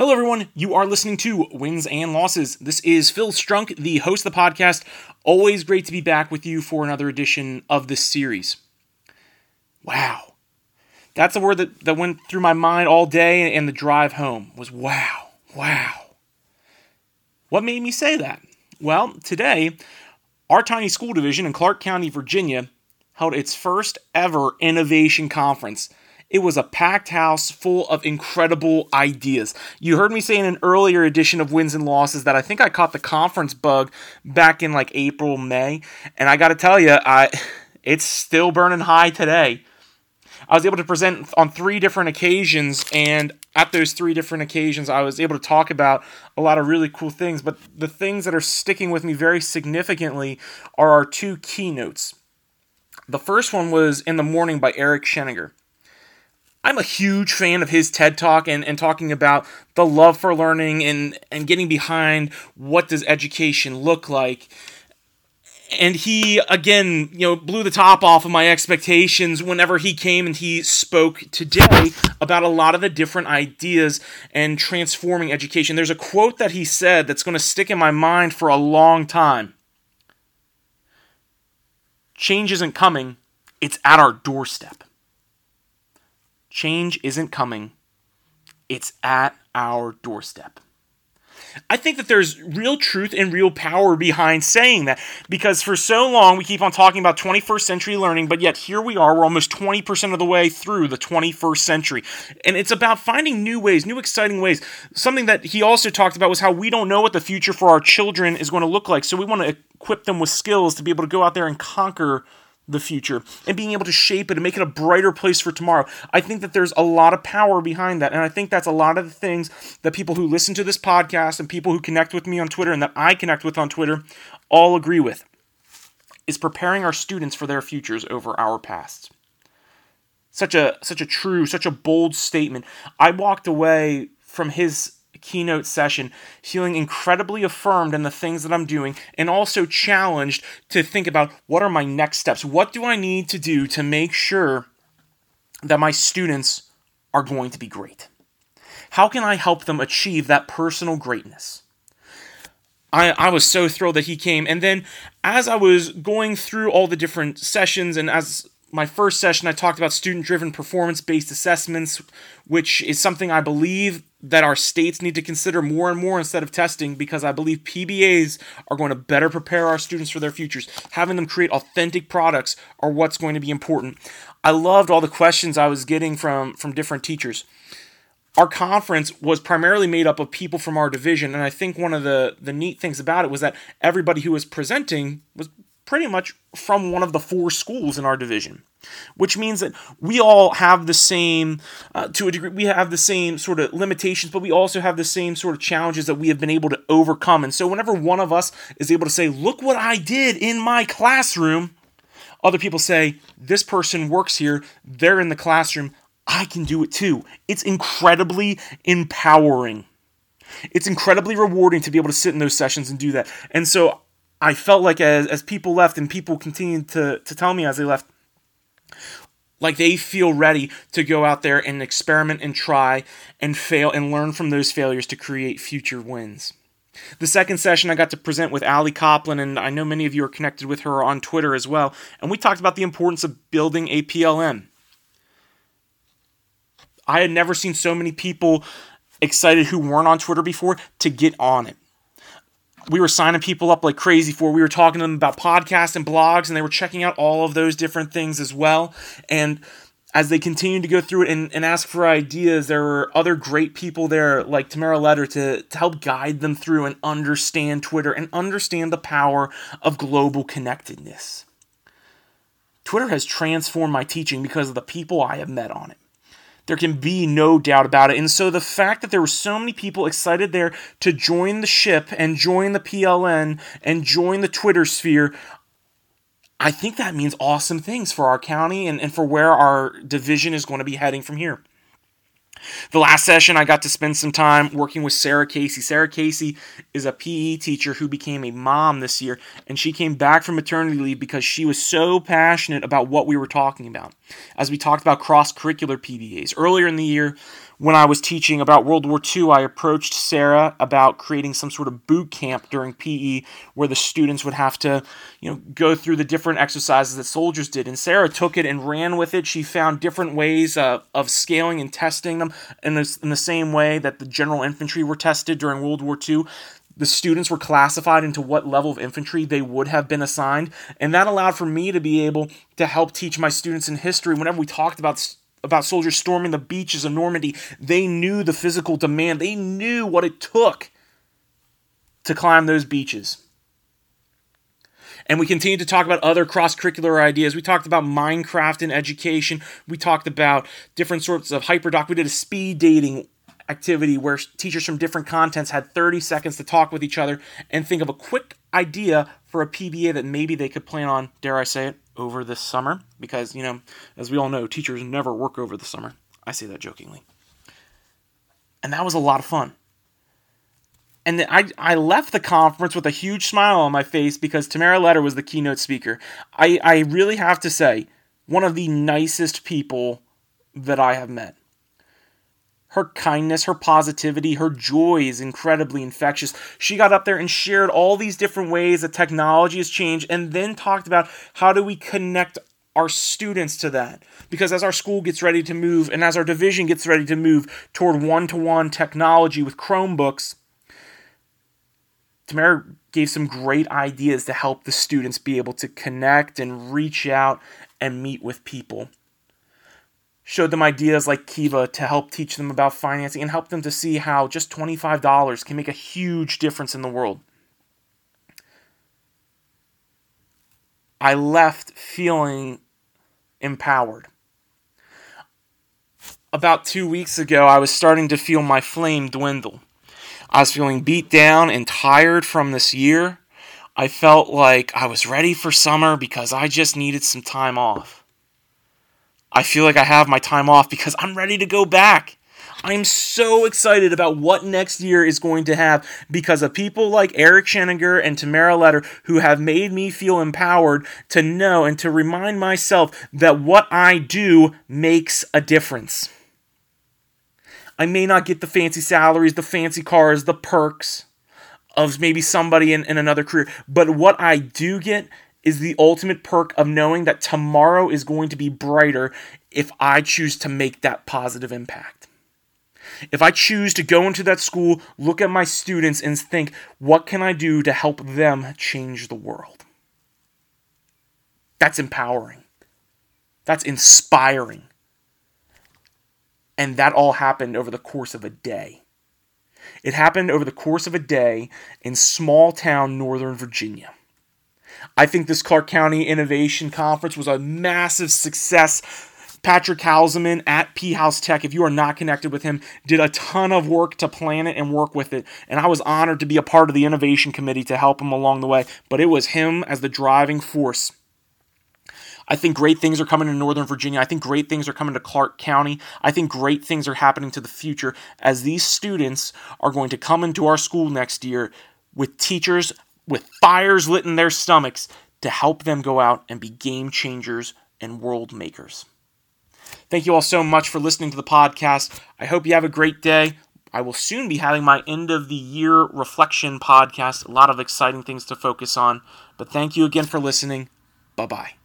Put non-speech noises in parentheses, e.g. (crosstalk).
Hello, everyone. You are listening to Wins and Losses. This is Phil Strunk, the host of the podcast. Always great to be back with you for another edition of this series. Wow. That's a word that, that went through my mind all day and the drive home was wow, wow. What made me say that? Well, today, our tiny school division in Clarke County, Virginia, held its first ever innovation conference. It was a packed house full of incredible ideas. You heard me say in an earlier edition of Wins and Losses that I think I caught the conference bug back in like April, May, and I got to tell you, I (laughs) it's still burning high today. I was able to present on three different occasions, and at those three different occasions, I was able to talk about a lot of really cool things. But the things that are sticking with me very significantly are our two keynotes. The first one was in the morning by Eric Sheninger. I'm a huge fan of his TED Talk and, and talking about the love for learning and, and getting behind what does education look like. And he again, you know, blew the top off of my expectations whenever he came and he spoke today about a lot of the different ideas and transforming education. There's a quote that he said that's going to stick in my mind for a long time. Change isn't coming, it's at our doorstep. Change isn't coming, it's at our doorstep. I think that there's real truth and real power behind saying that because for so long we keep on talking about 21st century learning, but yet here we are, we're almost 20% of the way through the 21st century. And it's about finding new ways, new exciting ways. Something that he also talked about was how we don't know what the future for our children is going to look like. So we want to equip them with skills to be able to go out there and conquer the future and being able to shape it and make it a brighter place for tomorrow. I think that there's a lot of power behind that. And I think that's a lot of the things that people who listen to this podcast and people who connect with me on Twitter and that I connect with on Twitter all agree with is preparing our students for their futures over our pasts. Such a such a true, such a bold statement. I walked away from his keynote session feeling incredibly affirmed in the things that I'm doing and also challenged to think about what are my next steps? What do I need to do to make sure that my students are going to be great? How can I help them achieve that personal greatness? I, I was so thrilled that he came. And then as I was going through all the different sessions and as my first session, I talked about student driven performance based assessments, which is something I believe that our states need to consider more and more instead of testing because I believe PBAs are going to better prepare our students for their futures. Having them create authentic products are what's going to be important. I loved all the questions I was getting from, from different teachers. Our conference was primarily made up of people from our division, and I think one of the, the neat things about it was that everybody who was presenting was pretty much from one of the four schools in our division which means that we all have the same uh, to a degree we have the same sort of limitations but we also have the same sort of challenges that we have been able to overcome. And so whenever one of us is able to say look what i did in my classroom other people say this person works here. They're in the classroom. I can do it too. It's incredibly empowering. It's incredibly rewarding to be able to sit in those sessions and do that. And so I felt like as as people left and people continued to to tell me as they left like they feel ready to go out there and experiment and try and fail and learn from those failures to create future wins. The second session I got to present with Ali Copland, and I know many of you are connected with her on Twitter as well. And we talked about the importance of building a PLN. I had never seen so many people excited who weren't on Twitter before to get on it we were signing people up like crazy for. We were talking to them about podcasts and blogs, and they were checking out all of those different things as well. And as they continued to go through it and, and ask for ideas, there were other great people there like Tamara Letter to, to help guide them through and understand Twitter and understand the power of global connectedness. Twitter has transformed my teaching because of the people I have met on it. There can be no doubt about it. And so the fact that there were so many people excited there to join the ship and join the PLN and join the Twitter sphere, I think that means awesome things for our county and, and for where our division is going to be heading from here. The last session, I got to spend some time working with Sarah Casey. Sarah Casey is a PE teacher who became a mom this year, and she came back from maternity leave because she was so passionate about what we were talking about. As we talked about cross curricular PBAs. Earlier in the year, when I was teaching about World War II, I approached Sarah about creating some sort of boot camp during PE where the students would have to, you know, go through the different exercises that soldiers did. And Sarah took it and ran with it. She found different ways uh, of scaling and testing them in, this, in the same way that the general infantry were tested during World War II the students were classified into what level of infantry they would have been assigned and that allowed for me to be able to help teach my students in history whenever we talked about about soldiers storming the beaches of Normandy, they knew the physical demand. They knew what it took to climb those beaches. And we continued to talk about other cross curricular ideas. We talked about Minecraft in education. We talked about different sorts of hyperdoc. We did a speed dating activity where teachers from different contents had 30 seconds to talk with each other and think of a quick idea for a PBA that maybe they could plan on, dare I say it, over this summer because, you know, as we all know, teachers never work over the summer. I say that jokingly. And that was a lot of fun. And I, I left the conference with a huge smile on my face because Tamara Letter was the keynote speaker. I, I really have to say, one of the nicest people that I have met. Her kindness, her positivity, her joy is incredibly infectious. She got up there and shared all these different ways that technology has changed and then talked about how do we connect our students to that. Because as our school gets ready to move and as our division gets ready to move toward one to one technology with Chromebooks, Tamara gave some great ideas to help the students be able to connect and reach out and meet with people showed them ideas like Kiva to help teach them about financing and help them to see how just $25 can make a huge difference in the world. I left feeling empowered. About two weeks ago, I was starting to feel my flame dwindle. I was feeling beat down and tired from this year. I felt like I was ready for summer because I just needed some time off. I feel like I have my time off because I'm ready to go back. I'm so excited about what next year is going to have because of people like Eric Sheninger and Tamara Letter who have made me feel empowered to know and to remind myself that what I do makes a difference. I may not get the fancy salaries, the fancy cars, the perks of maybe somebody in, in another career, but what I do get is the ultimate perk of knowing that tomorrow is going to be brighter if I choose to make that positive impact. If I choose to go into that school, look at my students, and think, what can I do to help them change the world? That's empowering. That's inspiring. And that all happened over the course of a day. It happened over the course of a day in small town Northern Virginia. I think this Clarke County Innovation Conference was a massive success. Patrick Hauselman at P House Tech, if you are not connected with him, did a ton of work to plan it and work with it. And I was honored to be a part of the innovation committee to help him along the way. But it was him as the driving force. I think great things are coming to Northern Virginia. I think great things are coming to Clarke County. I think great things are happening to the future as these students are going to come into our school next year with teachers with fires lit in their stomachs to help them go out and be game changers and world makers. Thank you all so much for listening to the podcast. I hope you have a great day. I will soon be having my end of the year reflection podcast. A lot of exciting things to focus on. But thank you again for listening. Bye bye.